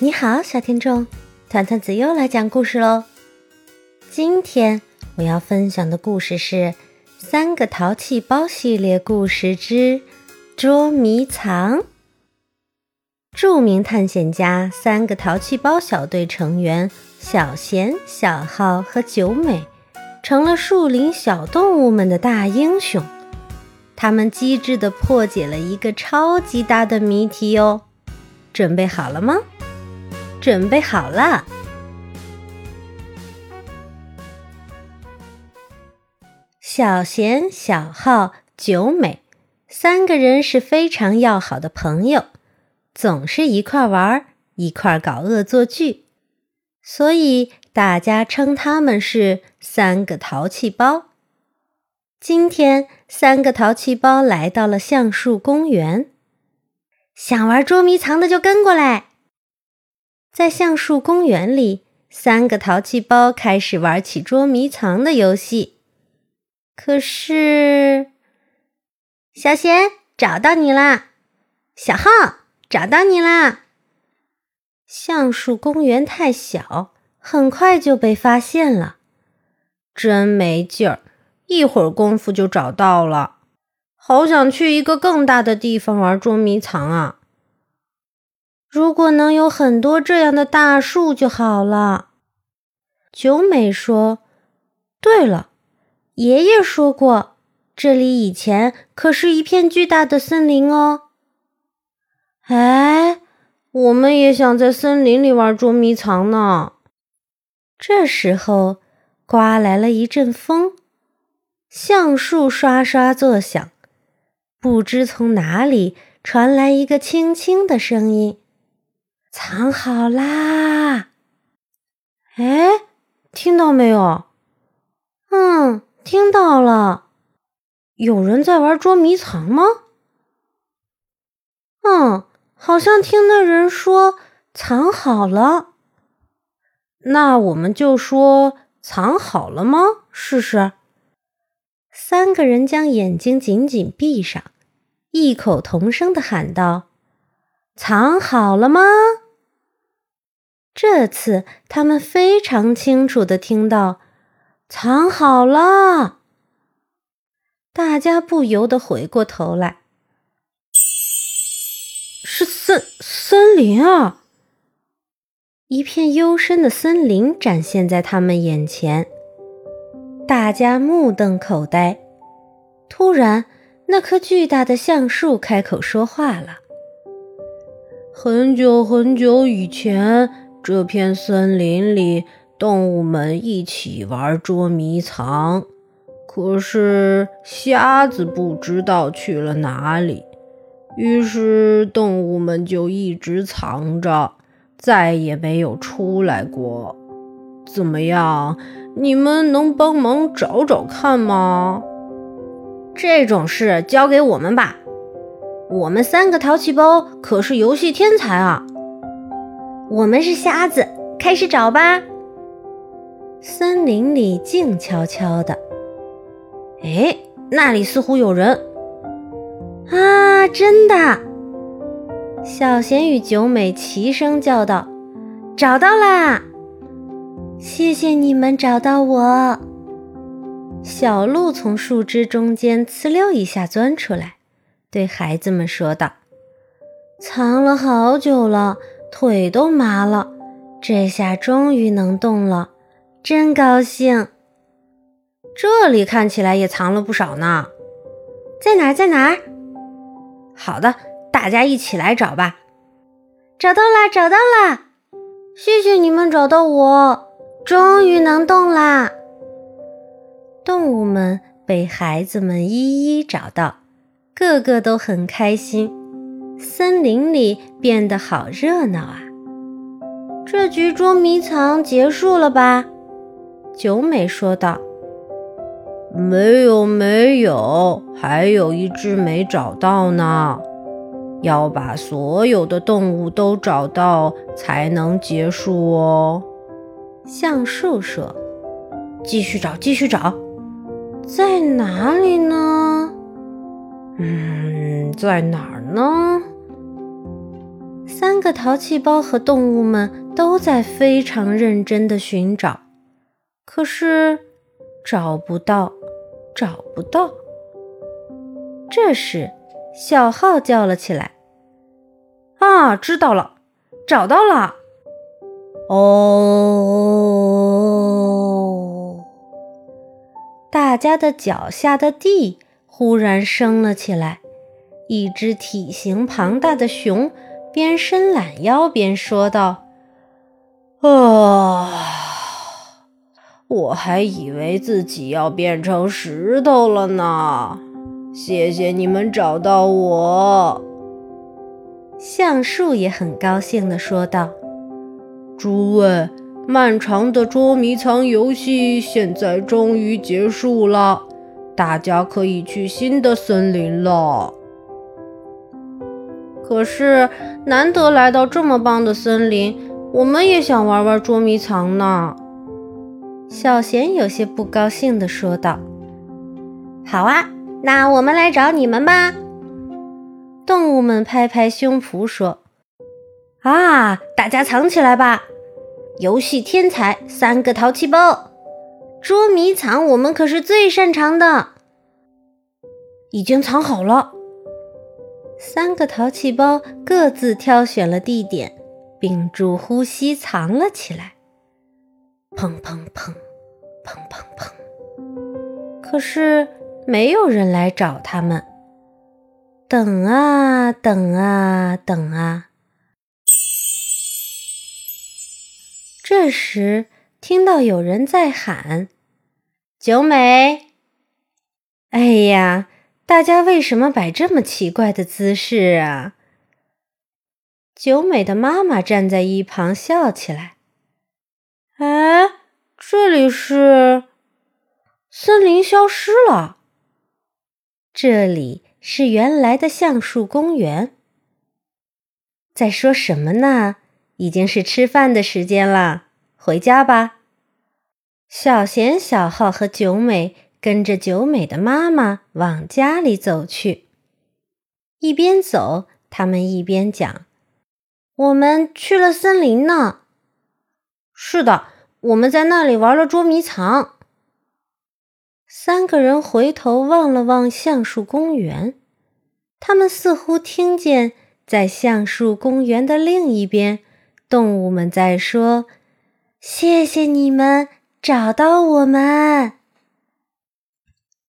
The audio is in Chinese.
你好，小听众，团团子又来讲故事喽。今天我要分享的故事是《三个淘气包》系列故事之捉迷藏。著名探险家三个淘气包小队成员小贤、小浩和九美，成了树林小动物们的大英雄。他们机智地破解了一个超级大的谜题哦！准备好了吗？准备好了。小贤、小浩、九美三个人是非常要好的朋友，总是一块玩，一块搞恶作剧，所以大家称他们是三个淘气包。今天，三个淘气包来到了橡树公园。想玩捉迷藏的就跟过来。在橡树公园里，三个淘气包开始玩起捉迷藏的游戏。可是，小贤找到你啦！小浩找到你啦！橡树公园太小，很快就被发现了，真没劲儿。一会儿功夫就找到了，好想去一个更大的地方玩捉迷藏啊！如果能有很多这样的大树就好了。九美说：“对了，爷爷说过，这里以前可是一片巨大的森林哦。”哎，我们也想在森林里玩捉迷藏呢。这时候，刮来了一阵风。橡树刷刷作响，不知从哪里传来一个轻轻的声音：“藏好啦！”哎，听到没有？嗯，听到了。有人在玩捉迷藏吗？嗯，好像听那人说藏好了。那我们就说藏好了吗？试试。三个人将眼睛紧紧闭上，异口同声的喊道：“藏好了吗？”这次他们非常清楚的听到“藏好了”，大家不由得回过头来，是森森林啊！一片幽深的森林展现在他们眼前。大家目瞪口呆。突然，那棵巨大的橡树开口说话了：“很久很久以前，这片森林里，动物们一起玩捉迷藏。可是瞎子不知道去了哪里，于是动物们就一直藏着，再也没有出来过。怎么样？”你们能帮忙找找看吗？这种事交给我们吧，我们三个淘气包可是游戏天才啊！我们是瞎子，开始找吧。森林里静悄悄的，哎，那里似乎有人啊！真的！小贤与九美齐声叫道：“找到啦！”谢谢你们找到我。小鹿从树枝中间呲溜一下钻出来，对孩子们说道：“藏了好久了，腿都麻了，这下终于能动了，真高兴。这里看起来也藏了不少呢，在哪儿？在哪儿？好的，大家一起来找吧。找到啦，找到啦！谢谢你们找到我。”终于能动啦！动物们被孩子们一一找到，个个都很开心。森林里变得好热闹啊！这局捉迷藏结束了吧？九美说道。没有，没有，还有一只没找到呢。要把所有的动物都找到才能结束哦。橡树说：“继续找，继续找，在哪里呢？嗯，在哪儿呢？”三个淘气包和动物们都在非常认真的寻找，可是找不到，找不到。这时，小号叫了起来：“啊，知道了，找到了！”哦，大家的脚下的地忽然升了起来，一只体型庞大的熊边伸懒腰边说道：“啊，我还以为自己要变成石头了呢！谢谢你们找到我。”橡树也很高兴地说道。诸位，漫长的捉迷藏游戏现在终于结束了，大家可以去新的森林了。可是，难得来到这么棒的森林，我们也想玩玩捉迷藏呢。小贤有些不高兴地说道：“好啊，那我们来找你们吧。”动物们拍拍胸脯说。啊！大家藏起来吧！游戏天才三个淘气包，捉迷藏我们可是最擅长的。已经藏好了。三个淘气包各自挑选了地点，屏住呼吸藏了起来。砰砰砰，砰砰砰。可是没有人来找他们。等啊等啊等啊。这时，听到有人在喊：“九美！”哎呀，大家为什么摆这么奇怪的姿势啊？九美的妈妈站在一旁笑起来：“哎，这里是森林消失了。这里是原来的橡树公园。在说什么呢？”已经是吃饭的时间了，回家吧。小贤、小浩和九美跟着九美的妈妈往家里走去。一边走，他们一边讲：“我们去了森林呢。”“是的，我们在那里玩了捉迷藏。”三个人回头望了望橡树公园，他们似乎听见在橡树公园的另一边。动物们在说：“谢谢你们找到我们。”